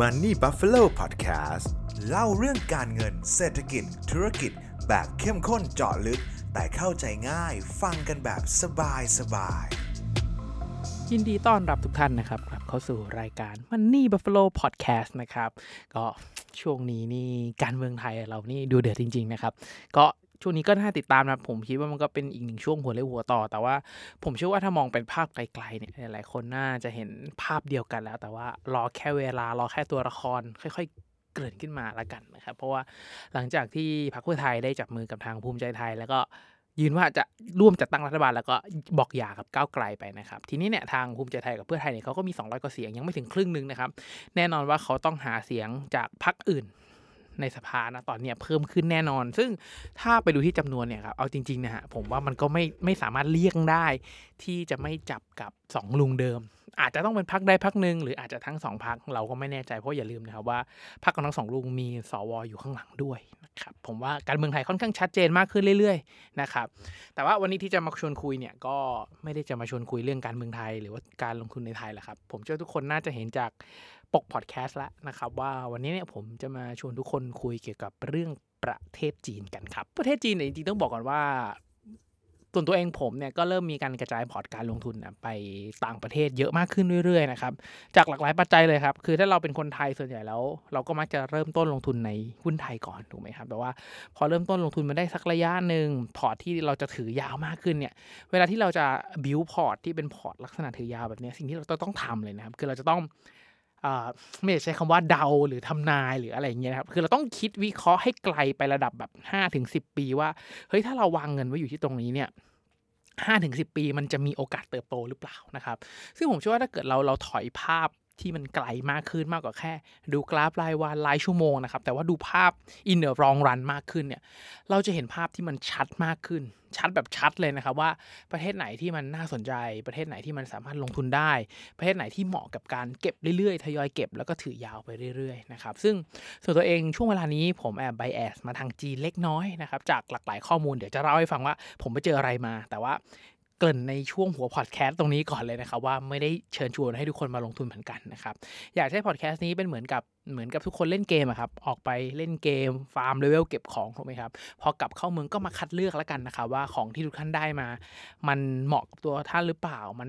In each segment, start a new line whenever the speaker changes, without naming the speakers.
Money Buffalo Podcast เล่าเรื่องการเงินเศรษฐกิจ ธุรกิจ แบบเข้มข้นเจาะลึก แต่เข้าใจง่ายฟังกันแบบสบายสบาย
ยินดีต้อนรับทุกท่านนะครับกลับเข้าสู่รายการ Money Buffalo Podcast นะครับ ก็ช่วงนี้นี่การเมืองไทยเรานี่ดูเดือดจริง ๆ นะครับ ก็ ช่วงนี้ก็น่าติดตามนะผมคิดว่ามันก็เป็นอีกหนึ่งช่วงหัวเรียวหัวต่อ แต่ว่าผมเชื่อว่าถ้ามองเป็นภาพไกลๆเนี่ยหลายๆคนน่าจะเห็นภาพเดียวกันแล้ว แต่ว่ารอแค่เวลารอแค่ตัวละคร ค่อย ๆเกิดขึ้นมาละกันนะครับ เพราะว่าหลังจากที่พรรคเพื่อไทยได้จับมือกับทางภูมิใจไทย แล้วก็ยืนว่าจะร่วมจัดตั้งรัฐบาลแล้วก็บอกหย่ากับก้าวไกลไปนะครับ ทีนี้เนี่ยทางภูมิใจไทยกับเพื่อไทยเนี่ยเขาก็มี 200 กว่าเสียงยังไม่ถึงครึ่งนึงนะครับ แน่นอนว่าเขาต้องหาเสียงจากพรรคอื่น ในสภานะตอนเนี้ยเพิ่มขึ้นแน่นอน ซึ่งถ้าไปดูที่จำนวนเนี่ยครับเอาจริงๆนะฮะผมว่ามันก็ไม่ไม่สามารถเลี่ยงได้ ที่จะไม่จับกับ 2 ลุงเดิม อาจจะต้องเป็นพักใดพักหนึ่งหรืออาจจะทั้งสองพักเราก็ไม่แน่ใจเพราะอย่าลืมนะครับว่าพักของทั้งสองลุงมีสวอยู่ข้างหลังด้วยนะครับผมว่าการเมืองไทยค่อนข้างชัดเจนมากขึ้นเรื่อยๆนะครับแต่ว่าวันนี้ที่จะมาชวนคุยเนี่ยก็ไม่ได้จะมาชวนคุยเรื่องการเมืองไทย หรือว่าการลงทุนในไทยแหละครับผมเชื่อทุกคนน่าจะเห็นจาก ปกพอดแคสต์แล้วนะครับ ว่าวันนี้เนี่ยผมจะมาชวนทุกคนคุยเกี่ยวกับเรื่องประเทศจีนกันครับ ประเทศจีนเนี่ยจริงๆต้องบอกก่อนว่าส่วนตัวเองผมเนี่ยก็เริ่มมีการกระจายพอร์ตการลงทุนนะไปต่างประเทศเยอะมากขึ้นเรื่อยๆนะครับจากหลากหลายปัจจัยเลยครับ คือถ้าเราเป็นคนไทยส่วนใหญ่แล้ว เราก็มักจะเริ่มต้นลงทุนในหุ้นไทยก่อนถูกไหมครับแต่ว่าพอเริ่มต้นลงทุนมาได้สักระยะหนึ่งพอร์ตที่เราจะถือยาวมากขึ้นเนี่ยเวลาที่เราจะบิวพอร์ตที่เป็นพอร์ตลักษณะถือยาวแบบนี้สิ่งที่เราต้องทำเลยนะครับคือเราจะต้อง ไม่ใช้คำว่าเดาหรือทำนายหรืออะไรอย่างเงี้ยครับ คือเราต้องคิดวิเคราะห์ให้ไกลไประดับแบบ5ถึงสิบปีว่า เฮ้ย ถ้าเราวางเงินไว้อยู่ที่ตรงนี้เนี่ยห้าถึงสิปีมันจะมีโอกาสเติบโตหรือเปล่านะครับ ซึ่งผมเชื่อว่าถ้าเกิดเราเราถอยภาพ ที่มันไกลมากขึ้นมากกว่าแค่ ดูกราฟรายวันรายชั่วโมงนะครับ แต่ว่าดูภาพ in the long run มากขึ้นเนี่ยเราจะเห็นภาพที่มันชัดมากขึ้น ชัดแบบชัดเลยนะครับว่าประเทศไหนที่มันน่าสนใจ ประเทศไหนที่มันสามารถลงทุนได้ ประเทศไหนที่เหมาะกับการเก็บเรื่อยๆทยอยเก็บแล้วก็ถือยาวไปเรื่อยๆนะครับซึ่งส่วนตัวเองช่วงเวลานี้ผมแอบ bias มาทางจีนเล็กน้อยนะครับจากหลากหลายข้อมูลเดี๋ยวจะเล่าให้ฟังว่า ผมไปเจออะไรมา แต่ว่า เกริ่นในช่วงหัวพอดแคสต์ตรงนี้ก่อนเลยนะครับว่าไม่ได้เชิญชวนให้ทุกคนมาลงทุนเหมือนกันนะครับอยากให้พอดแคสต์นี้เป็นเหมือนกับเหมือนกับทุกคนเล่นเกมอะครับออกไปเล่นเกม farm level เก็บของถูกไหมครับพอกลับเข้าเมืองก็มาคัดเลือกแล้วกันนะครับว่าของที่ทุกท่านได้มา มันเหมาะกับตัวท่านหรือเปล่ามัน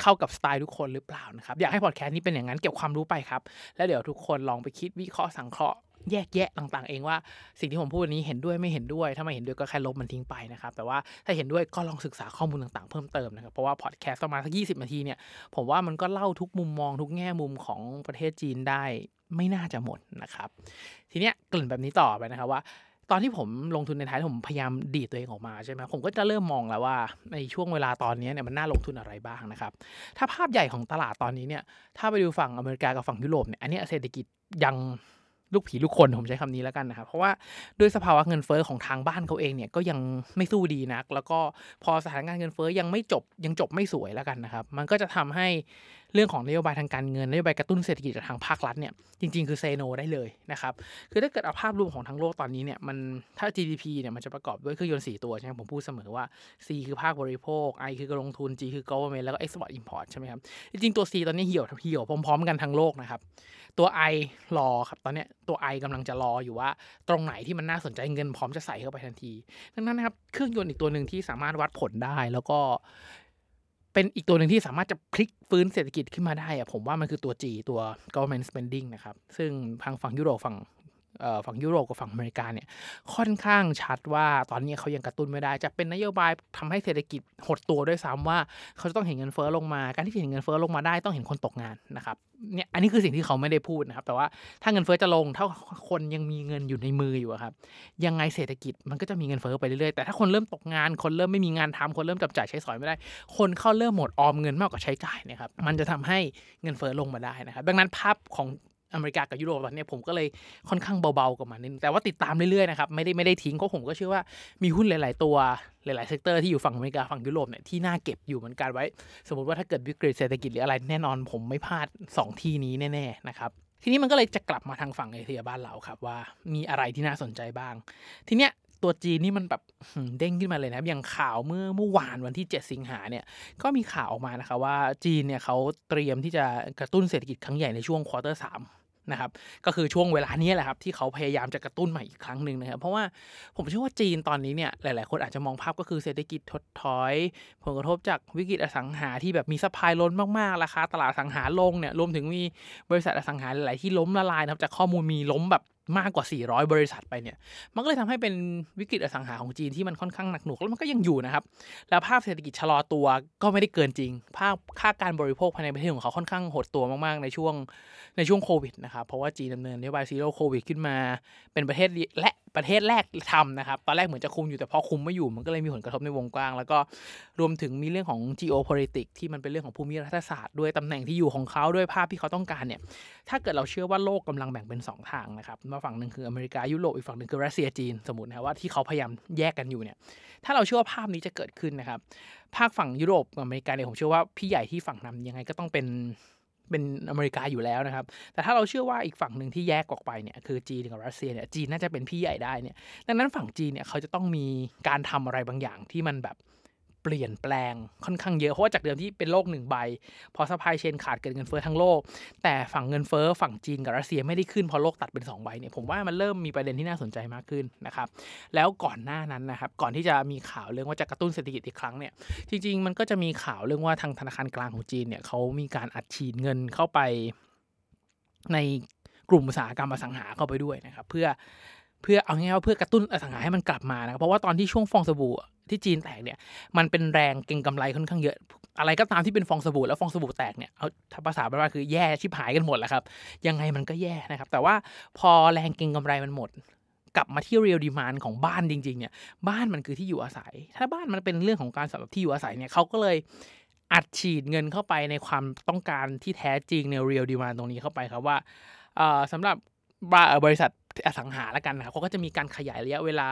เข้ากับสไตล์ทุกคนหรือเปล่านะครับอยากให้พอดแคสต์นี้เป็นอย่างนั้นเก็บความรู้ไปครับแล้วเดี๋ยวทุกคนลองไปคิดวิเคราะห์สังเคราะห์ แยกแยะต่างๆ เองว่าสิ่งที่ผมพูดวันนี้เห็นด้วยไม่เห็นด้วย ถ้าไม่เห็นด้วยก็แค่ลบมันทิ้งไปนะครับ แต่ว่าถ้าเห็นด้วยก็ลองศึกษาข้อมูลต่างๆ เพิ่มเติมนะครับ เพราะว่าพอดแคสต์ประมาณสักยีนาทีเนี่ย ผมว่ามันก็เล่าทุกมุมมองทุกแง่มุมของประเทศจีนได้ไม่น่าจะหมดนะครับ ทีเนี้ยกลิ่นแบบนี้ต่อไปนะครับว่าตอนที่ผมลงทุนในไทยผมพยายามดีดตัวเองออกมาใช่ไหมผมก็จะเริ่มมองแล้วว่าในช่วงเวลาตอนนี้เนี่ยมันน่าลงทุนอะไรบ้างนะครับ ถ้าภาพใหญ่ของตลาดตอนนี้เนี่ยถ้าไปดูฝั่งอเมริกากับฝั่งยุโรปเนี่ยอันนี้เศรษฐกิจยัง ลูกผีลูกคนผมใช้คำนี้แล้วกันนะครับเพราะว่าด้วยสภาวะเงินเฟ้อของทางบ้านเขาเองเนี่ยก็ยังไม่สู้ดีนัก แล้วก็พอสถานการณ์เงินเฟ้อยังไม่จบยังจบไม่สวยแล้วกันนะครับ มันก็จะทำให้ เรื่องของนโยบายทางการเงินนโยบายกระตุ้นเศรษฐกิจจากทางภาครัฐเนี่ยจริง ๆ คือเซโนได้เลยนะครับคือถ้าเกิดเอาภาพรวมของทั้งโลกตอนนี้เนี่ยมันถ้า GDP เนี่ยมันจะประกอบด้วยเครื่องยนต์4ตัวใช่ไหมผมพูดเสมอว่า C คือภาคบริโภค I คือการลงทุน G คือ government แล้วก็ export import ใช่ไหมครับจริงๆตัว C ตอนนี้เหี่ยวเหี่ยวพร้อม ๆ กันทั้งโลกนะครับตัว I รอครับตอนนี้ตัว I กำลังจะรออยู่ว่า ตรงไหนที่มันน่าสนใจเงินพร้อมจะใส่เข้าไปทันทีดังนั้นนะครับเครื่องยนต์อีกตัวหนึ่งที่สามารถวัดผลได้แล้วก็ เป็นอีกตัวหนึ่งที่สามารถจะพลิกฟื้นเศรษฐกิจขึ้นมาได้อะผมว่ามันคือตัว G ตัว government spending นะครับ ซึ่งทางฝั่งยุโรปฝั่ง ฝั่งยุโรปกับฝั่งอเมริกาเนี่ยค่อนข้างชัดว่าตอนนี้เขายังกระตุ้นไม่ได้ จะเป็นนโยบายทำให้เศรษฐกิจหดตัวด้วยซ้ำว่าเขาจะต้องเห็นเงินเฟ้อลงมา การที่เห็นเงินเฟ้อลงมาได้ต้องเห็นคนตกงานนะครับเนี่ยอันนี้คือสิ่งที่เขาไม่ได้พูดนะครับ แต่ว่าถ้าเงินเฟ้อจะลงถ้าคนยังมีเงินอยู่ในมืออยู่ครับยังไงเศรษฐกิจมันก็จะมีเงินเฟ้อไปเรื่อยๆแต่ถ้าคนเริ่มตกงาน คนเริ่มไม่มีงานทำคนเริ่มจับจ่ายใช้สอยไม่ได้ คนเข้าเริ่มหมดออมเงินมากกว่าใช้จ่ายนะครับมันจะทำให้เงินเฟ้อลงมาได้นะครับดังนั้นภาพของ อเมริกากับยุโรปตอนนี้ผมก็เลยค่อนข้างเบาๆกับมันนิดแต่ว่าติดตามเรื่อยๆนะครับไม่ได้ไม่ได้ทิ้งเพราะผมก็เชื่อว่ามีหุ้นหลาย ๆ ตัวหลายๆ sector ที่อยู่ฝั่งอเมริกาฝั่งยุโรปเนี่ยที่น่าเก็บอยู่เหมือนกันไว้ สมมติว่าถ้าเกิดวิกฤตเศรษฐกิจหรืออะไรแน่นอนผมไม่พลาด 2 ที่นี้แน่ๆนะครับทีนี้มันก็เลยจะกลับมาทางฝั่งเอเชียบ้านเราครับว่ามีอะไรที่น่าสนใจบ้าง ทีเนี้ยตัวจีนนี่มันแบบเด้งขึ้นมาเลยนะครับอย่างข่าวเมื่อเมื่อวานวันที่ 7 สิงหาเนี่ยก็มีข่าวออกมานะคะว่าจีนเนี่ยเขาเตรียมที่จะกระตุ้นเศรษฐกิจครั้งใหญ่ในช่วง quarter สาม นะครับก็คือช่วงเวลานี้แหละครับที่เขาพยายามจะกระตุ้นใหม่อีกครั้งหนึ่งนะครับเพราะว่าผมเชื่อว่าจีนตอนนี้เนี่ยหลาย ๆ คนอาจจะมองภาพก็คือเศรษฐกิจถดถอย ผลกระทบจากวิกฤตอสังหาที่แบบมี supply ล้นมาก ๆ ราคาตลาดอสังหาลงเนี่ยรวมถึงมีบริษัทอสังหาหลายๆที่ล้มละลายนะครับจากข้อมูลมีล้มแบบ มากกว่า 400 บริษัทไปเนี่ย มันก็เลยทำให้เป็นวิกฤตอสังหาของจีนที่มันค่อนข้างหนักหน่วงแล้วมันก็ยังอยู่นะครับ แล้วภาพเศรษฐกิจชะลอตัวก็ไม่ได้เกินจริง ภาพค่าการบริโภคภายในประเทศของเขาค่อนข้างหดตัวมากๆในช่วงในช่วงโควิดนะครับ เพราะว่าจีนดำเนินนโยบาย zero โควิดขึ้นมา เป็นประเทศและ ประเทศแรกทำนะครับ ตอนแรกเหมือนจะคุมอยู่แต่พอคุมไม่อยู่ มันก็เลยมีผลกระทบในวงกว้าง แล้วก็รวมถึงมีเรื่องของ geopolitics ที่มันเป็นเรื่องของภูมิรัฐศาสตร์ด้วยตำแหน่งที่อยู่ของเขาด้วยภาพที่เขาต้องการเนี่ย ถ้าเกิดเราเชื่อว่าโลกกำลังแบ่งเป็น 2 ทางนะครับมาฝั่งหนึ่งคืออเมริกายุโรปอีกฝั่งหนึ่งคือรัสเซียจีนสมมตินะว่าที่เขาพยายามแยกกันอยู่เนี่ย ถ้าเราเชื่อว่าภาพนี้จะเกิดขึ้นนะครับภาพฝั่งยุโรปอเมริกาเนี่ยผมเชื่อว่าพี่ใหญ่ที่ฝั่งนำยังไงก็ต้องเป็น เป็นอเมริกาอยู่แล้วนะครับ แต่ถ้าเราเชื่อว่าอีกฝั่งหนึ่งที่แยกออกไปเนี่ยคือจีนกับรัสเซียเนี่ยจีนน่าจะเป็นพี่ใหญ่ได้เนี่ยดังนั้นฝั่งจีนเนี่ยเขาจะต้องมีการทำอะไรบางอย่างที่มันแบบ เปลี่ยนแปลงค่อนข้างเยอะ เพราะว่าจากเดิมที่เป็นโลกหนึ่งใบ พอ supply chain ขาดเกิดเงินเฟ้อทั้งโลก แต่ฝั่งเงินเฟ้อฝั่งจีนกับรัสเซียไม่ได้ขึ้นพอโลกตัดเป็น 2 ใบเนี่ยผมว่ามันเริ่มมีประเด็นที่น่าสนใจมากขึ้นนะครับแล้วก่อนหน้านั้นนะครับก่อนที่จะมีข่าวเรื่องว่าจะกระตุ้นเศรษฐกิจอีกครั้งเนี่ยจริง ๆ มันก็จะมีข่าวเรื่องว่าทางธนาคารกลางของจีนเนี่ยเขามีการอัดฉีดเงินเข้าไปในกลุ่มอุตสาหกรรมอสังหาเข้าไปด้วยนะครับเพื่อเพื่อเอาง่ายๆว่าเพื่อกระตุ้นอสังหาให้มันกลับมานะครับเพราะว่าตอนที่ช่วงฟองสบู่ ที่จีนแตกเนี่ยมันเป็นแรงเก็งกำไรค่อนข้างเยอะอะไรก็ตามที่เป็นฟองสบู่แล้วฟองสบู่แตกเนี่ยเอาภาษาบ้านๆคือแย่ชิบหายกันหมดแหละครับ ยังไงมันก็แย่นะครับ แต่ว่าพอแรงเก็งกำไรมันหมด กลับมาที่ real demand ของบ้านจริง ๆ เนี่ย บ้านมันคือที่อยู่อาศัย ถ้าบ้านมันเป็นเรื่องของการสำหรับที่อยู่อาศัยเนี่ยเขาก็เลยอัดฉีดเงินเข้าไปในความต้องการที่แท้จริงใน real demand ตรงนี้เข้าไปครับว่าสำหรับบริษัทอสังหาแล้วกันนะครับเขาก็จะมีการขยายระยะเวลา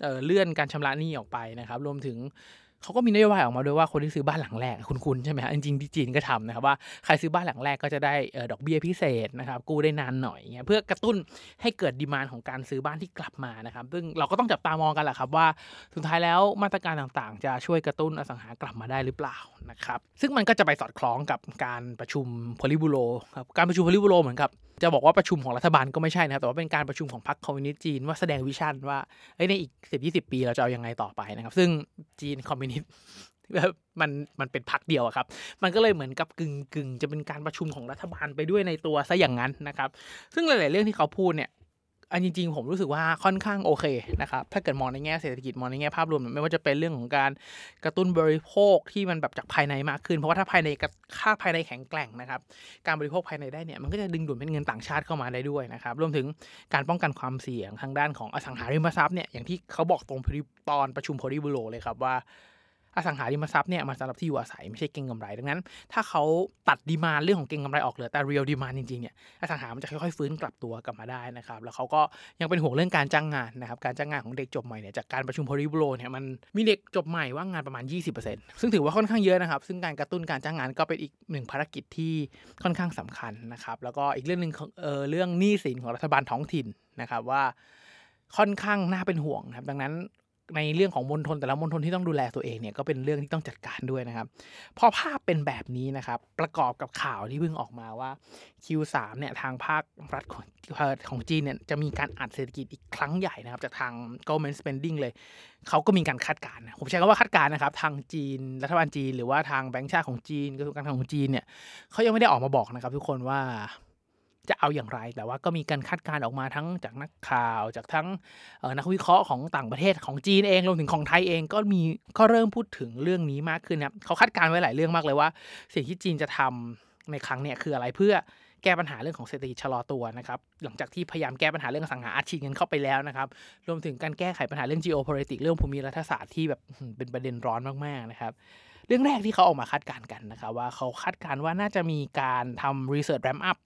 เเลื่อนการชำระหนี้ออกไปนะครับ รวมถึงเขาก็มีนโยบายออกมาด้วยว่าคนที่ซื้อบ้านหลังแรกคุณๆใช่ไหมฮะจริงๆที่จีนก็ทำนะครับว่าใครซื้อบ้านหลังแรกก็จะได้ดอกเบี้ยพิเศษนะครับกู้ได้นานหน่อยเงี้ยเพื่อกระตุ้นให้เกิดดีมานของการซื้อบ้านที่กลับมานะครับ ซึ่งเราก็ต้องจับตามองกันแหละครับว่าสุดท้ายแล้วมาตรการต่างๆ จะช่วยกระตุ้นอสังหากลับมาได้หรือเปล่านะครับซึ่งมันก็จะไปสอดคล้องกับการประชุมโพลิบูโรครับการประชุมโพลิบูโรเหมือนกับจะบอกว่าประชุมของรัฐบาลก็ไม่ใช่นะครับแต่ว่าเป็นการประชุมของพรรคคอมมิวนิสต์จีนว่าแสดงวิชั่นว่าในอีกสิบยี่สิบปีเราจะเอายังไงต่อไปนะครับ ซึ่งจีนคอมมิวนิสต์มันมันเป็นพักเดียวครับ มันก็เลยเหมือนกับกึ่งกึ่งจะเป็นการประชุมของรัฐบาลไปด้วยในตัวซะอย่างนั้นนะครับ ซึ่งหลาย ๆ เรื่องที่เขาพูดเนี่ย อันจริงๆผมรู้สึกว่าค่อนข้างโอเคนะครับ ถ้าเกิดมองในแง่เศรษฐกิจมองในแง่ภาพรวมไม่ว่าจะเป็นเรื่องของการกระตุ้นบริโภคที่มันแบบจากภายในมากขึ้น เพราะว่าถ้าภายในค่าภายในแข็งแกร่งนะครับ การบริโภคภายในได้เนี่ยมันก็จะดึงดูดเป็นเงินต่างชาติเข้ามาได้ด้วยนะครับ รวมถึงการป้องกันความเสี่ยงทางด้านของอสังหาริมทรัพย์เนี่ยอย่างที่เขาบอกตรงตอนประชุมโพลิบูโรเลยครับว่า อสังหาริมทรัพย์เนี่ยมันสำหรับที่อยู่อาศัยไม่ใช่เก็งกำไรดังนั้น ถ้าเขาตัดดีมาเรื่องของเก็งกำไรออกเหลือแต่เรียลดีมาจริงๆเนี่ยอสังหามันจะค่อยๆฟื้นกลับตัวกลับมาได้นะครับแล้วเขาก็ยังเป็นห่วงเรื่องการจ้างงานนะครับการจ้างงานของเด็กจบใหม่เนี่ยจากการประชุมพอริบโรเนี่ยมันมีเด็กจบใหม่ว่างงานประมาณ 20%ซึ่งถือว่าค่อนข้างเยอะนะครับซึ่งการกระตุ้นการจ้างงานก็เป็นอีกหนึ่งภารกิจที่ค่อนข้างสำคัญนะครับแล้วก็อีกเรื่องหนึ่งเออเรื่องหนี้สินของรัฐบาลท้องถิ่นนะครับว่าค่อนข้างน่าเป็นห่วงครับดังนั้น ในเรื่องของมณฑลแต่ละมณฑลที่ต้องดูแลตัวเองเนี่ยก็เป็นเรื่องที่ต้องจัดการด้วยนะครับพอภาพเป็นแบบนี้นะครับ ประกอบกับข่าวที่เพิ่งออกมาว่า Q3 เนี่ยทางภาครัฐของของจีนเนี่ยจะมีการอัดเศรษฐกิจอีกครั้งใหญ่นะครับ จากทาง government spending เลย เขาก็มีการคาดการณ์ผมใช้คำว่าคาดการณ์นะครับ ทางจีนรัฐบาลจีน หรือว่าทางแบงก์ชาติของจีนกระทรวงการคลังของจีนเนี่ยเขายังไม่ได้ออกมาบอกนะครับ ทุกคนว่า จะเอาอย่างไร แต่ว่าก็มีการคาดการณ์ออกมาทั้งจากนักข่าว จากทั้งนักวิเคราะห์ของต่างประเทศของจีนเองรวมถึงของไทยเองก็มีก็เริ่มพูดถึงเรื่องนี้มากขึ้นครับเขาคาดการณ์ไว้หลายเรื่องมากเลยว่า สิ่งที่จีนจะทำในครั้งนี้คืออะไรเพื่อแก้ปัญหาเรื่องของเศรษฐกิจชะลอตัวนะครับหลังจากที่พยายามแก้ปัญหาเรื่องสังหาอาชีพเงินเข้าไปแล้วนะครับรวมถึงการแก้ไขปัญหาเรื่อง geopolitics เรื่องภูมิรัฐศาสตร์ที่แบบเป็นประเด็นร้อนมากๆนะครับเรื่องแรกที่เขาออกมาคาดการณ์กันนะครับว่าเขาคาดการณ์ว่าน่าจะมีการทำ research ramp up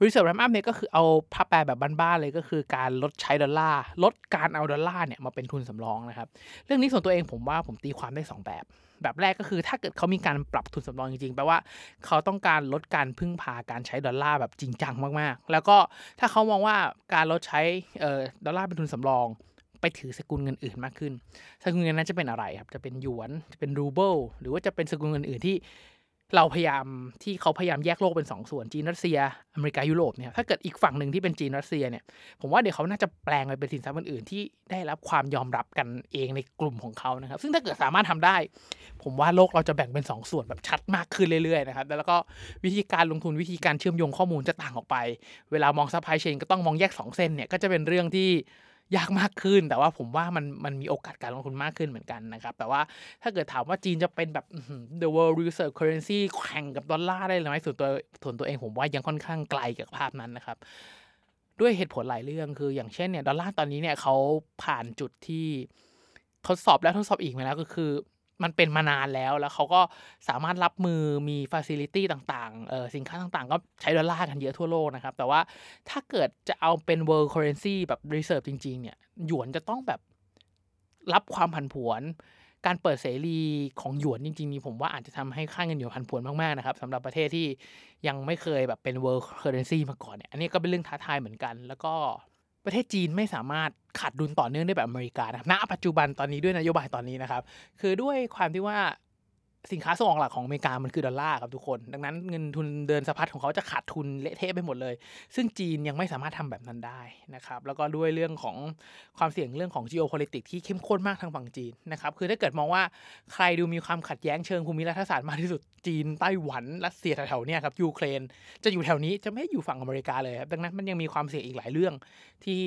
reserve ramp up เนี่ยก็คือเอาภาพแปลแบบบ้านๆเลยก็คือการลดใช้ดอลลาร์ลดการเอาดอลลาร์เนี่ยมาเป็นทุนสำรองนะครับ เรื่องนี้ส่วนตัวเองผมว่าผมตีความได้ 2 แบบ แบบแรกก็คือถ้าเกิดเขามีการปรับทุนสำรองจริงๆแปลว่าเขาต้องการลดการพึ่งพาการใช้ดอลลาร์แบบจริงจังมากๆ แล้วก็ถ้าเขามองว่าการลดใช้ดอลลาร์เป็นทุนสำรองไปถือสกุลเงินอื่นมากขึ้น สกุลเงินนั้นจะเป็นอะไรครับ จะเป็นหยวน จะเป็นรูเบิล หรือว่าจะเป็นสกุลเงินอื่นที่ เราพยายามที่เขาพยายามแยกโลกเป็นสองส่วนจีนรัสเซีย อเมริกายุโรปเนี่ยถ้าเกิดอีกฝั่งหนึ่งที่เป็นจีนรัสเซียเนี่ยผมว่าเดี๋ยวเขาน่าจะแปลงไปเป็นสินทรัพย์อื่นๆที่ได้รับความยอมรับกันเองในกลุ่มของเขานะครับ ซึ่งถ้าเกิดสามารถทำได้ ผมว่าโลกเราจะแบ่งเป็นสองส่วนแบบชัดมากขึ้นเรื่อยๆนะครับแล้วก็วิธีการลงทุนวิธีการเชื่อมโยงข้อมูลจะต่างออกไป เวลามอง supply chain ก็ต้องมองแยก2เส้นเนี่ยก็จะเป็นเรื่องที่ ยากมากขึ้น แต่ว่าผมว่ามันมันมีโอกาสการลงทุนมากขึ้นเหมือนกันนะครับ แต่ว่าถ้าเกิดถามว่าจีนจะเป็นแบบ the world reserve currency แข่งกับดอลลาร์ได้หรือไม่ส่วนตัวส่วนตัวเองผมว่ายังค่อนข้างไกลกับภาพนั้นนะครับ ด้วยเหตุผลหลายเรื่องคือ อย่างเช่นเนี่ยดอลลาร์ตอนนี้เนี่ยเขาผ่านจุดที่ทดสอบแล้วทดสอบอีกมาแล้วก็คือ มันเป็นมานานแล้วแล้วเขาก็สามารถรับมือมีฟ a ซิลิตี้ต่างๆเออสินค้าต่างๆ ก็ใช้ดอลลาร์กันเยอะทั่วโลกนะครับ แต่ว่าถ้าเกิดจะเอาเป็น world currency แบบ reserve จริง ๆ เนี่ย หยวนจะต้องแบบรับความผันผวนการเปิดเสรีของหยวนจริงๆนี่ผมว่าอาจจะทำให้ค่าเงินหยวนผันผวนมากๆนะครับสำหรับประเทศที่ยังไม่เคยแบบเป็น world currency มาก่อนเนี่ยอันนี้ก็เป็นเรื่องท้าทายเหมือนกัน แล้วก็ ประเทศจีนไม่สามารถขาดดุลต่อเนื่องได้แบบอเมริกานะณปัจจุบันตอนนี้ด้วยนโยบายตอนนี้นะครับ คือด้วยความที่ว่า สินค้าส่งออกหลักของอเมริกามันคือดอลลาร์ครับทุกคน ดังนั้นเงินทุนเดินสะพัดของเขาจะขาดทุนเละเทะไปหมดเลย ซึ่งจีนยังไม่สามารถทำแบบนั้นได้นะครับ แล้วก็ด้วยเรื่องของความเสี่ยงเรื่องของ geopolitics ที่เข้มข้นมากทางฝั่งจีนนะครับ คือถ้าเกิดมองว่าใครดูมีความขัดแย้งเชิงภูมิรัฐศาสตร์มากที่สุด จีนไต้หวันรัสเซียแถวๆนี้ครับยูเครน จะอยู่แถวนี้จะไม่อยู่ฝั่งอเมริกาเลยครับ ดังนั้นมันยังมีความเสี่ยงอีกหลายเรื่องที่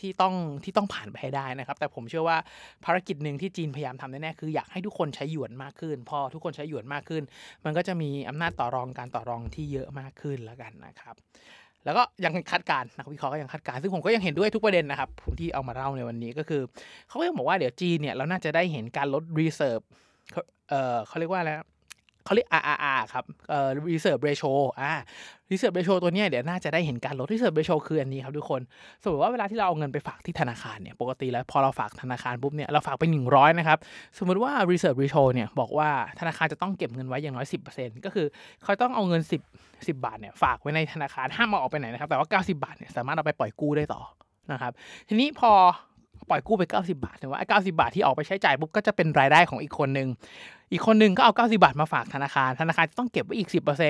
ที่ต้องที่ต้องผ่านไปให้ได้นะครับ แต่ผมเชื่อว่าภารกิจหนึ่งที่จีนพยายามทำแน่ๆคืออยากให้ทุกคนใช้หยวนมากขึ้น พอทุกคนใช้หยวนมากขึ้น มันก็จะมีอำนาจต่อรองการต่อรองที่เยอะมากขึ้นแล้วกันนะครับ แล้วก็ยังคาดการณ์นักวิเคราะห์ก็ยังคาดการณ์ซึ่งผมก็ยังเห็นด้วยทุกประเด็นนะครับที่เอามาเล่าในวันนี้ก็คือ เขาก็ยังบอกว่าเดี๋ยวจีนเนี่ยเราน่าจะได้เห็นการลด reserve เออเขาเรียกว่าอะไร เขาเรียก RRR ครับเอ่อ reserve ratio อ่า reserve ratio ตัวเนี้ยเดี๋ยวน่าจะได้เห็นการลด reserve ratio คืออันนี้ครับทุกคน สมมติว่าเวลาที่เราเอาเงินไปฝากที่ธนาคารเนี่ย ปกติแล้วพอเราฝากธนาคารปุ๊บเนี่ย เราฝากไป 100 นะครับ สมมติว่า reserve ratio เนี่ยบอกว่าธนาคารจะต้องเก็บเงินไว้อย่างน้อย 10%ก็คือเขาต้องเอาเงิน 10 10 บาทเนี่ยฝากไว้ในธนาคารห้ามเอาออกไปไหนนะครับ แต่ว่า 90 บาทเนี่ยสามารถเอาไปปล่อยกู้ได้ต่อนะครับ ทีนี้พอ ปล่อยกู้ไป 90 บาทแต่ว่าไอ้90บาทที่ออกไปใช้จ่ายปุ๊บก็จะเป็นรายได้ของอีกคนนึง อีกคนนึงก็เอา 90 บาทมาฝากธนาคาร ธนาคารจะต้องเก็บไว้อีก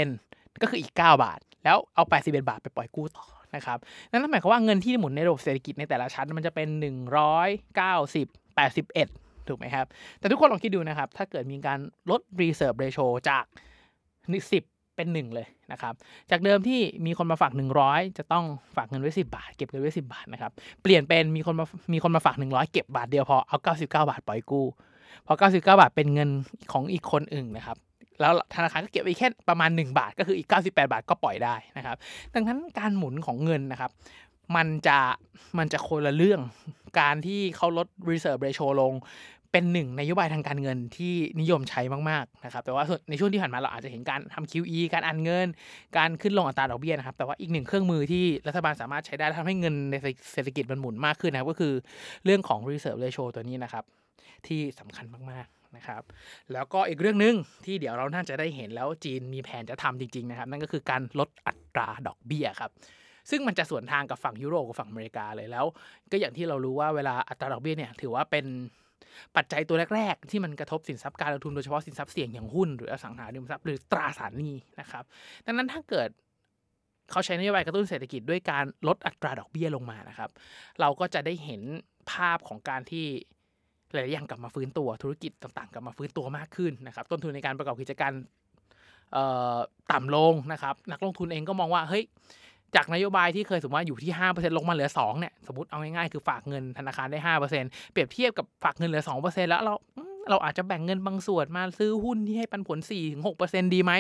10%ก็คืออีก 9 บาท แล้วเอา 81 บาทไปปล่อยกู้ต่อนะครับนั่นหมายความว่าเงินที่หมุนในระบบเศรษฐกิจในแต่ละชั้นมันจะเป็น 190 81 ถูกไหมครับ แต่ทุกคนลองคิดดูนะครับ ถ้าเกิดมีการลด reserve ratio จาก10 เป็น 1 เลยนะครับ จากเดิมที่มีคนมาฝาก 100 จะต้องฝากเงินไว้ 10 บาท เก็บเงินไว้ 10 บาทนะครับ เปลี่ยนเป็นมีคนมามีคนมาฝาก 100 เก็บบาทเดียวพอ เอา 99 บาทปล่อยกู้พอ 99 บาทเป็นเงินของอีกคนอื่นนะครับ แล้วธนาคารก็เก็บไว้แค่ประมาณ 1 บาท ก็คืออีก 98 บาทก็ปล่อยได้นะครับ ดังนั้นการหมุนของเงินนะครับ มันจะมันจะคนละเรื่อง การที่เขาลด reserve ratio ลง เป็นหนึ่งนโยบายทางการเงินที่นิยมใช้มากๆนะครับแต่ว่าในช่วงที่ผ่านมาเราอาจจะเห็นการทำ QE การอันเงิน การขึ้นลงอัตราดอกเบี้ยนะครับแต่ว่าอีกหนึ่งเครื่องมือที่รัฐบาลสามารถใช้ได้ทำให้เงินในเศรษฐกิจมันหมุนมากขึ้นนะครับก็คือเรื่องของ reserve ratio ตัวนี้นะครับที่สำคัญมากๆนะครับแล้วก็อีกเรื่องหนึ่งที่เดี๋ยวเราน่าจะได้เห็นแล้วจีนมีแผนจะทำจริงๆนะครับนั่นก็คือการลดอัตราดอกเบี้ยครับซึ่งมันจะสวนทางกับฝั่งยุโรปกับฝั่งอเมริกาเลยแล้ว ก็อย่างที่เรารู้ว่าเวลาอัตราดอกเบี้ยเนี่ยถือว่าเป็น ปัจจัยตัวแรก ๆ ที่มันกระทบสินทรัพย์การลงทุนโดยเฉพาะสินทรัพย์เสี่ยงอย่างหุ้นหรืออสังหาริมทรัพย์หรือตราสารหนี้นะครับ ดังนั้นถ้าเกิดเขาใช้นโยบายกระตุ้นเศรษฐกิจด้วยการลดอัตราดอกเบี้ยลงมานะครับ เราก็จะได้เห็นภาพของการที่หลายๆอย่างกลับมาฟื้นตัวธุรกิจต่างๆ กลับมาฟื้นตัวมากขึ้นนะครับ ต้นทุนในการประกอบกิจการต่ำลงนะครับ นักลงทุนเองก็มองว่าเฮ้ย จากนโยบายที่เคยสมมติว่าอยู่ที่ 5%ลงมาเหลือ 2 เนี่ย สมมติเอาง่ายๆ คือฝากเงินธนาคารได้ 5%เปรียบเทียบกับฝากเงินเหลือ 2%แล้วเราเราอาจจะแบ่งเงินบางส่วนมาซื้อหุ้นที่ให้ปันผล 4-6%ดีไหม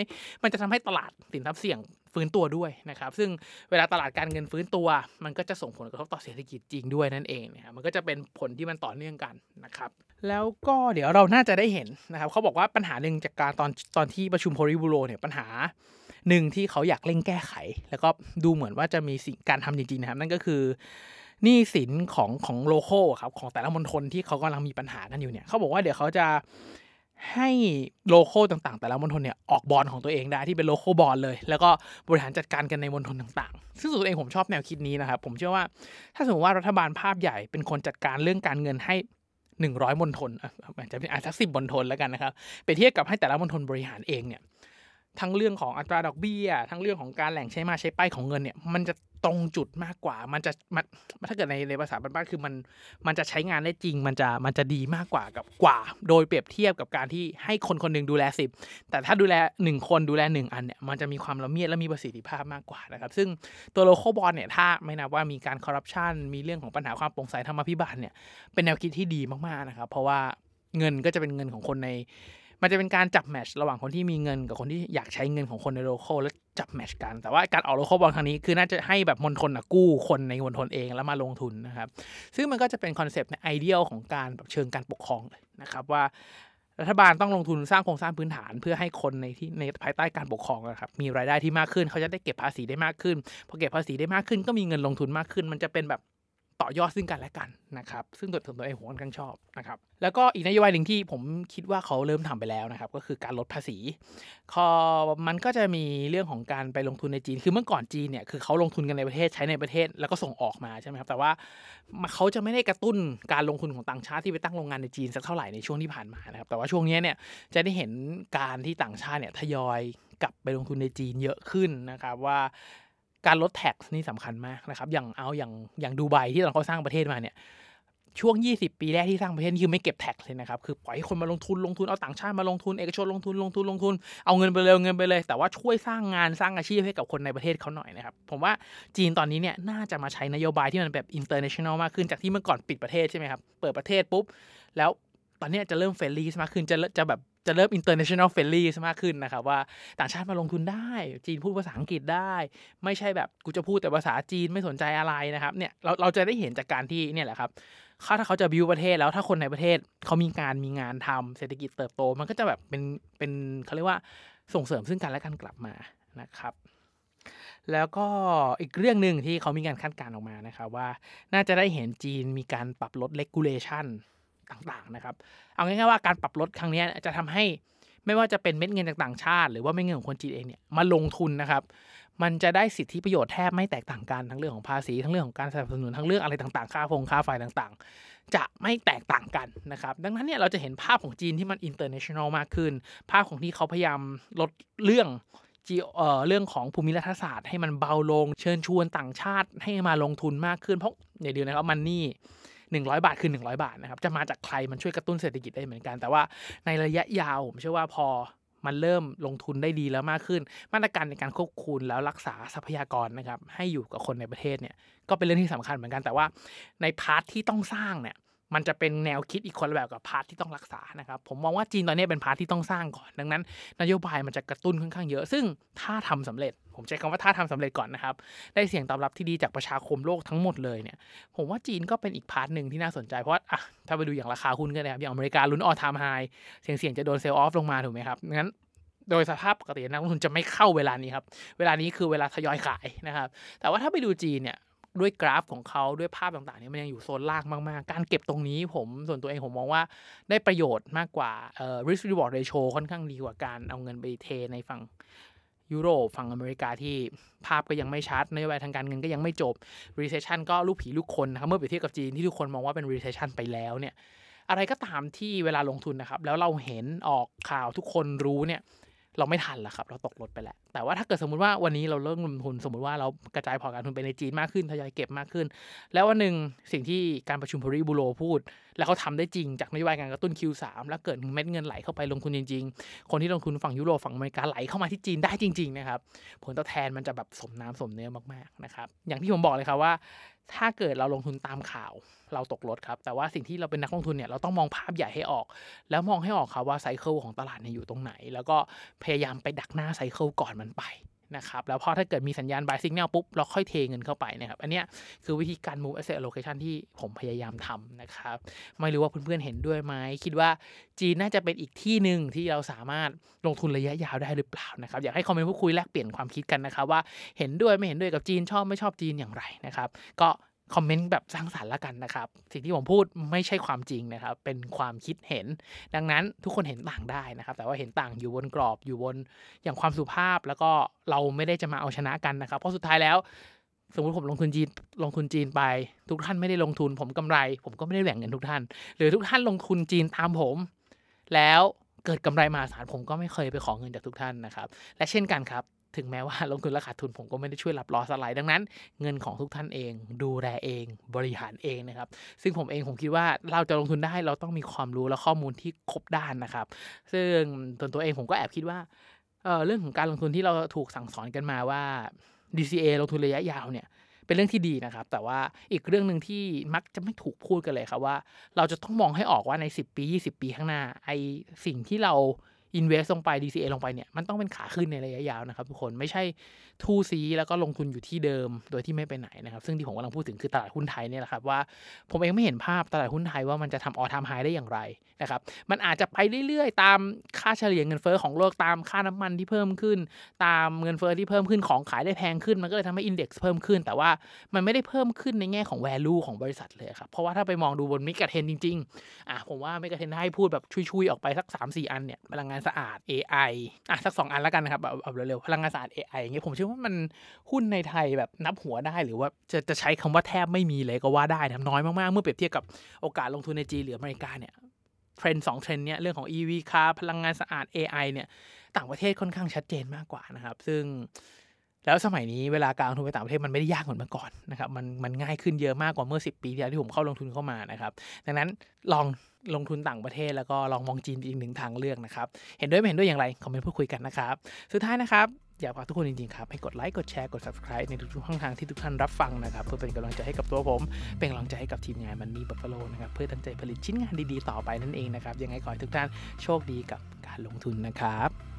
มันจะทำให้ตลาดสินทรัพย์เสี่ยงฟื้นตัวด้วยนะครับ ซึ่งเวลาตลาดการเงินฟื้นตัว มันก็จะส่งผลกระทบต่อเศรษฐกิจจริงด้วยนั่นเองนะครับมันก็จะเป็นผลที่มันต่อเนื่องกันนะครับ แล้วก็เดี๋ยวเราน่าจะได้เห็นนะครับเขาบอกว่าปัญหาหนึ่งจากการตอนตอนที่ประชุมโพลิบูโรเนี่ยปัญหา หนึ่งที่เขาอยากเร่งแก้ไข แล้วก็ดูเหมือนว่าจะมีสิ่งการทำจริงๆนะครับ นั่นก็คือหนี้สินของของ local ครับของแต่ละมณฑลที่เขากำลังมีปัญหากันอยู่เนี่ยเขาบอกว่าเดี๋ยวเขาจะให้ local ต่างๆ แต่ละมณฑลเนี่ยออกบอลของตัวเองได้ที่เป็น local bond เลย แล้วก็บริหารจัดการกันในมณฑลต่างๆ ซึ่งส่วนตัวเองผมชอบแนวคิดนี้นะครับ ผมเชื่อว่าถ้าสมมติว่ารัฐบาลภาพใหญ่เป็นคนจัดการเรื่องการเงินให้หนึ่งร้อยมณฑลอาจจะเป็นอาจจะสิบมณฑลแล้วกันนะครับไปเทียบกับให้แต่ละมณฑลบริหารเองเนี่ย ทั้งเรื่องของอัตราดอกเบี้ย ทั้งเรื่องของการแหล่งใช้มาใช้ไปของเงินเนี่ย มันจะตรงจุดมากกว่า มันจะมันถ้าเกิดในในภาษาบ้านๆคือมันมันจะใช้งานได้จริง มันจะมันจะดีมากกว่ากับกว่า โดยเปรียบเทียบกับการที่ให้คนคนหนึ่งดูแลสิบแต่ถ้าดูแลหนึ่งคนดูแลหนึ่งอันเนี่ยมันจะมีความละเมียดและมีประสิทธิภาพมากกว่านะครับ ซึ่งตัวโลโคบอลเนี่ยถ้าไม่นับว่ามีการคอร์รัปชันมีเรื่องของปัญหาความโปร่งใสธรรมพิบาลเนี่ยเป็นแนวคิดที่ดีมากๆนะครับ เพราะว่าเงินก็จะเป็นเงินของคนใน มันจะเป็นการจับ match ระหว่างคนที่มีเงินกับคนที่อยากใช้เงินของคนใน local แล้วจับ match กัน แต่ว่าการออก local bond ครั้งนี้คือน่าจะให้แบบมณฑลนะกู้คนในมณฑลเองแล้วมาลงทุนนะครับ ซึ่งมันก็จะเป็นคอนเซปต์ใน ideal ของการแบบเชิงการปกครองเลยนะครับว่ารัฐบาลต้องลงทุนสร้างโครงสร้างพื้นฐานเพื่อให้คนในที่ในภายใต้การปกครองนะครับมีรายได้ที่มากขึ้น เขาจะได้เก็บภาษีได้มากขึ้นพอเก็บภาษีได้มากขึ้น ก็มีเงินลงทุนมากขึ้น มันจะเป็นแบบ ต่อยอดซึ่งกันและกันนะครับ ซึ่งตัวตัวเองผมค่อนข้างชอบนะครับ แล้วก็อีกนโยบายหนึ่งที่ผมคิดว่าเขาเริ่มทำไปแล้วนะครับ ก็คือการลดภาษีคอมันก็จะมีเรื่องของการไปลงทุนในจีน คือเมื่อก่อนจีนเนี่ยคือเขาลงทุนกันในประเทศใช้ในประเทศแล้วก็ส่งออกมาใช่ไหมครับ แต่ว่าเขาจะไม่ได้กระตุ้นการลงทุนของต่างชาติที่ไปตั้งโรงงานในจีนสักเท่าไหร่ในช่วงที่ผ่านมานะครับ แต่ว่าช่วงนี้เนี่ยจะได้เห็นการที่ต่างชาติเนี่ยทยอยกลับไปลงทุนในจีนเยอะขึ้นนะครับว่า การลด tax นี่สำคัญมากนะครับ อย่างเอาอย่างอย่างดูไบที่ตอนเขาสร้างประเทศมาเนี่ยช่วง 20 ปีแรกที่สร้างประเทศคือไม่เก็บ tax เลยนะครับ คือปล่อยให้คนมาลงทุนลงทุนเอาต่างชาติมาลงทุนเอกชนลงทุนลงทุนลงทุนเอาเงินไปเลยเอาเงินไปเลย แต่ว่าช่วยสร้างงานสร้างอาชีพให้กับคนในประเทศเขาหน่อยนะครับ ผมว่าจีนตอนนี้เนี่ยน่าจะมาใช้นโยบายที่มันแบบ international มากขึ้นจากที่เมื่อก่อนปิดประเทศใช่ไหมครับ เปิดประเทศปุ๊บ แล้วตอนนี้จะเริ่ม friendly มากขึ้นจะจะแบบ จะเริ่ม international friendly มากขึ้นนะครับ ว่าต่างชาติมาลงทุนได้ จีนพูดภาษาอังกฤษได้ ไม่ใช่แบบกูจะพูดแต่ภาษาจีนไม่สนใจอะไรนะครับเนี่ยเราเราจะได้เห็นจากการที่เนี่ยแหละครับถ้าเขาจะบิวประเทศแล้วถ้าคนในประเทศเขามีการมีงานทำเศรษฐกิจเติบโต มันก็จะแบบเป็นเป็นเขาเรียกว่าส่งเสริมซึ่งกันและกันกลับมานะครับ แล้วก็อีกเรื่องหนึ่งที่เขามีการคาดการณ์ออกมานะครับว่าน่าจะได้เห็นจีนมีการปรับลด regulation ต่างๆนะครับ เอาง่ายๆว่าการปรับลดครั้งนี้จะทำให้ไม่ว่าจะเป็นเม็ดเงินจากต่างชาติ หรือว่าเม็ดเงินของคนจีนเองเนี่ยมาลงทุนนะครับ มันจะได้สิทธิประโยชน์แทบไม่แตกต่างกันทั้งเรื่องของภาษีทั้งเรื่องของการสนับสนุนทั้งเรื่องอะไรต่างๆ ค่าฟงค่าไฟต่างๆ จะไม่แตกต่างกันนะครับ ดังนั้นเนี่ยเราจะเห็นภาพของจีนที่มัน international มากขึ้น ภาพของที่เขาพยายามลดเรื่องเอ่อเรื่องของภูมิรัฐศาสตร์ให้มันเบาลง เชิญชวนต่างชาติให้มาลงทุนมากขึ้นเพราะอย่าลืมนะครับ money 100 บาทคือ 100 บาทนะครับจะมาจากใครมันช่วยกระตุ้นเศรษฐกิจได้เหมือนกัน แต่ว่าในระยะยาวผมเชื่อว่าพอมันเริ่มลงทุนได้ดีแล้วมากขึ้น มาตรการในการควบคุมแล้วรักษาทรัพยากรนะครับให้อยู่กับคนในประเทศเนี่ยก็เป็นเรื่องที่สำคัญเหมือนกันแต่ว่าใน part ที่ต้องสร้างเนี่ย มันจะเป็นแนวคิดอีกคนละแบบกับ part ที่ต้องรักษานะครับ ผมมองว่าจีนตอนนี้เป็น part ที่ต้องสร้างก่อน ดังนั้น นโยบายมันจะกระตุ้นค่อนข้างเยอะ ซึ่งถ้าทำสำเร็จ ผมใช้คำว่าถ้าทำสำเร็จก่อนนะครับ ได้เสียงตอบรับที่ดีจากประชาคมโลกทั้งหมดเลยเนี่ย ผมว่าจีนก็เป็นอีก part หนึ่งที่น่าสนใจ เพราะว่าอะถ้าไปดูอย่างราคาหุ้นก็ได้ครับ อย่างอเมริกาลุ้น all time high เสี่ยงเสี่ยงจะโดน sell off ลงมาถูกไหมครับงั้นโดยสภาพปกตินักลงทุนจะไม่เข้าเวลานี้ครับ เวลานี้คือเวลาทยอยขายนะครับ แต่ว่าถ้าไปดูจีนเนี่ย ด้วยกราฟของเขาด้วยภาพต่างๆเนี่ยมันยังอยู่โซนล่างมากๆ การเก็บตรงนี้ผมส่วนตัวเองผมมองว่าได้ประโยชน์มากกว่าเอ่อ risk reward ratio ค่อนข้างดีกว่าการเอาเงินไปเทในฝั่งยุโรปฝั่งอเมริกาที่ภาพก็ยังไม่ชัดนโยบายทางการเงินก็ยังไม่จบ recession ก็ลูกผีลูกคนนะครับเมื่อเปรียบเทียบกับจีนที่ทุกคนมองว่าเป็น recession ไปแล้วเนี่ยอะไรก็ตามที่เวลาลงทุนนะครับ แล้วเราเห็นออกข่าวทุกคนรู้เนี่ย เราไม่ทันแล้วครับ เราตกรถไปแล้ว แต่ว่าถ้าเกิดสมมติว่าวันนี้เราเริ่มลงทุนสมมติว่าเรากระจายพอร์ตการทุนไปในจีนมากขึ้นทยอยเก็บมากขึ้น แล้ววันหนึ่งสิ่งที่การประชุมพรีบูโรพูด แล้วเขาทำได้จริงจากนโยบายการกระตุ้น Q3 แล้วเกิดเม็ดเงินไหลเข้าไปลงทุนจริง ๆ คนที่ลงทุนฝั่งยุโรปฝั่งอเมริกาไหลเข้ามาที่จีนได้จริงๆนะครับผลตอบแทนมันจะแบบสมน้ำสมเนื้อมากๆนะครับอย่างที่ผมบอกเลยครับว่า ถ้าเกิดเราลงทุนตามข่าวเราตกรถครับ แต่ว่าสิ่งที่เราเป็นนักลงทุนเนี่ยเราต้องมองภาพใหญ่ให้ออก แล้วมองให้ออกครับว่าไซเคิลของตลาดเนี่ยอยู่ตรงไหน แล้วก็พยายามไปดักหน้าไซเคิลก่อนมันไปนะครับแล้วพอถ้าเกิดมีสัญญาณ buy signal ปุ๊บ เราค่อยเทเงินเข้าไปนะครับ อันเนี้ยคือวิธีการ move asset allocation ที่ผมพยายามทำนะครับ ไม่รู้ว่าเพื่อนๆเห็นด้วยไหม คิดว่าจีนน่าจะเป็นอีกที่หนึ่งที่เราสามารถลงทุนระยะยาวได้หรือเปล่านะครับ อยากให้คอมเมนต์พูดคุยแลกเปลี่ยนความคิดกันนะครับ ว่าเห็นด้วยไม่เห็นด้วยกับจีนชอบไม่ชอบจีนอย่างไรนะครับ ก็ คอมเมนต์แบบสร้างสารรค์ละกันนะครับ สิ่งที่ผมพูดไม่ใช่ความจริงนะครับ เป็นความคิดเห็น ดังนั้นทุกคนเห็นต่างได้นะครับ แต่ว่าเห็นต่างอยู่บนกรอบอยู่บนอย่างความสุภาพ แล้วก็เราไม่ได้จะมาเอาชนะกันนะครับ เพราะสุดท้ายแล้ว สมมติผมลงทุนจีนลงทุนจีนไป ทุกท่านไม่ได้ลงทุน ผมกำไร ผมก็ไม่ได้แบ่งเงินทุกท่าน หรือทุกท่านลงทุนจีนตามผม แล้วเกิดกำไรมาศาลผมก็ไม่เคยไปขอเงินจากทุกท่านนะครับ และเช่นกันครับ ถึงแม้ว่าลงทุนและขาดทุนผมก็ไม่ได้ช่วยรับลอสอะไรดังนั้น เงินของทุกท่านเอง ดูแลเองบริหารเองนะครับ ซึ่งผมเองผมคิดว่าเราจะลงทุนได้เราต้องมีความรู้และข้อมูลที่ครบด้านนะครับ ซึ่งตัวตัวเองผมก็แอบคิดว่าเเรื่องของการลงทุนที่เราถูกสั่งสอนกันมาว่า DCA ลงทุนระยะยาวเนี่ยเป็นเรื่องที่ดีนะครับ แต่ว่าอีกเรื่องหนึ่งที่มักจะไม่ถูกพูดกันเลยครับว่า เราจะต้องมองให้ออกว่าใน 10 ปี 20 ปีข้างหน้าไอสิ่งที่เรา อินเวสลงไป DCA ลงไปเนี่ยมันต้องเป็นขาขึ้นในระยะยาวนะครับทุกคนไม่ใช่ทูซีแล้วก็ลงทุนอยู่ที่เดิมโดยที่ไม่ไปไหนนะครับ ซึ่งที่ผมกำลังพูดถึงคือตลาดหุ้นไทยเนี่ยแหละครับว่าผมเองไม่เห็นภาพตลาดหุ้นไทยว่ามันจะทำออทามไฮได้อย่างไรนะครับมันอาจจะไปเรื่อยๆ ตามค่าเฉลี่ยเงินเฟ้อของโลกตามค่าน้ำมันที่เพิ่มขึ้น ตามเงินเฟ้อที่เพิ่มขึ้นของขายได้แพงขึ้น มันก็เลยทำให้ index เพิ่มขึ้น แต่ว่ามันไม่ได้เพิ่มขึ้นในแง่ของ value ของบริษัทเลยครับเพราะว่าถ้าไปมองดูบน megatrend จริงๆอะผมว่า megatrend ให้พูดแบบชุยๆออกไปสัก3-4อันเนี่ยพลังงานสะอาด AI อะสัก2อันแล้วกันนะครับเอาเร็วๆพลังงานสะอาด AI อย่างเงี้ยผมเชื่อว่ามันหุ้นในไทยแบบนับหัวได้หรือว่าจะจะใช้คำว่าแทบไม่มีเลยก็ว่าได้นะน้อยมากๆ เมื่อเปรียบเทียบกับโอกาสลงทุนในจีนหรืออเมริกาเนี่ยเทรนด์สองเทรนด์เนี้ยเรื่องของ EV คาพลังงานสะอาด AI เนี่ยต่างประเทศค่อนข้างชัดเจนมากกว่านะครับ ซึ่งแล้วสมัยนี้เวลาการลงทุนไปต่างประเทศมันไม่ได้ยากเหมือนเมื่อก่อนนะครับมันมันง่ายขึ้นเยอะมากกว่าเมื่อ 10 ปีที่แล้วที่ผมเข้าลงทุนเข้ามานะครับ ดังนั้นลอง ลงทุนต่างประเทศ แล้วก็ลองมองจีนอีกหนึ่งทางเลือกนะครับ เห็นด้วยไม่เห็นด้วยอย่างไรคอมเมนต์พูดคุยกันนะครับ สุดท้ายนะครับอยากฝากทุกคนจริงๆครับ ให้กดไลค์กดแชร์กด subscribe ในทุกๆช่องทางที่ทุกท่านรับฟังนะครับ เพื่อเป็นกำลังใจให้กับตัวผม เป็นกำลังใจให้กับทีมงานมันมีบัฟฟาโลนะครับ เพื่อตั้งใจผลิตชิ้นงานดีๆ ต่อไปนั่นเองนะครับยังไงขอให้ทุกท่านโชคดีกับการลงทุนนะครับ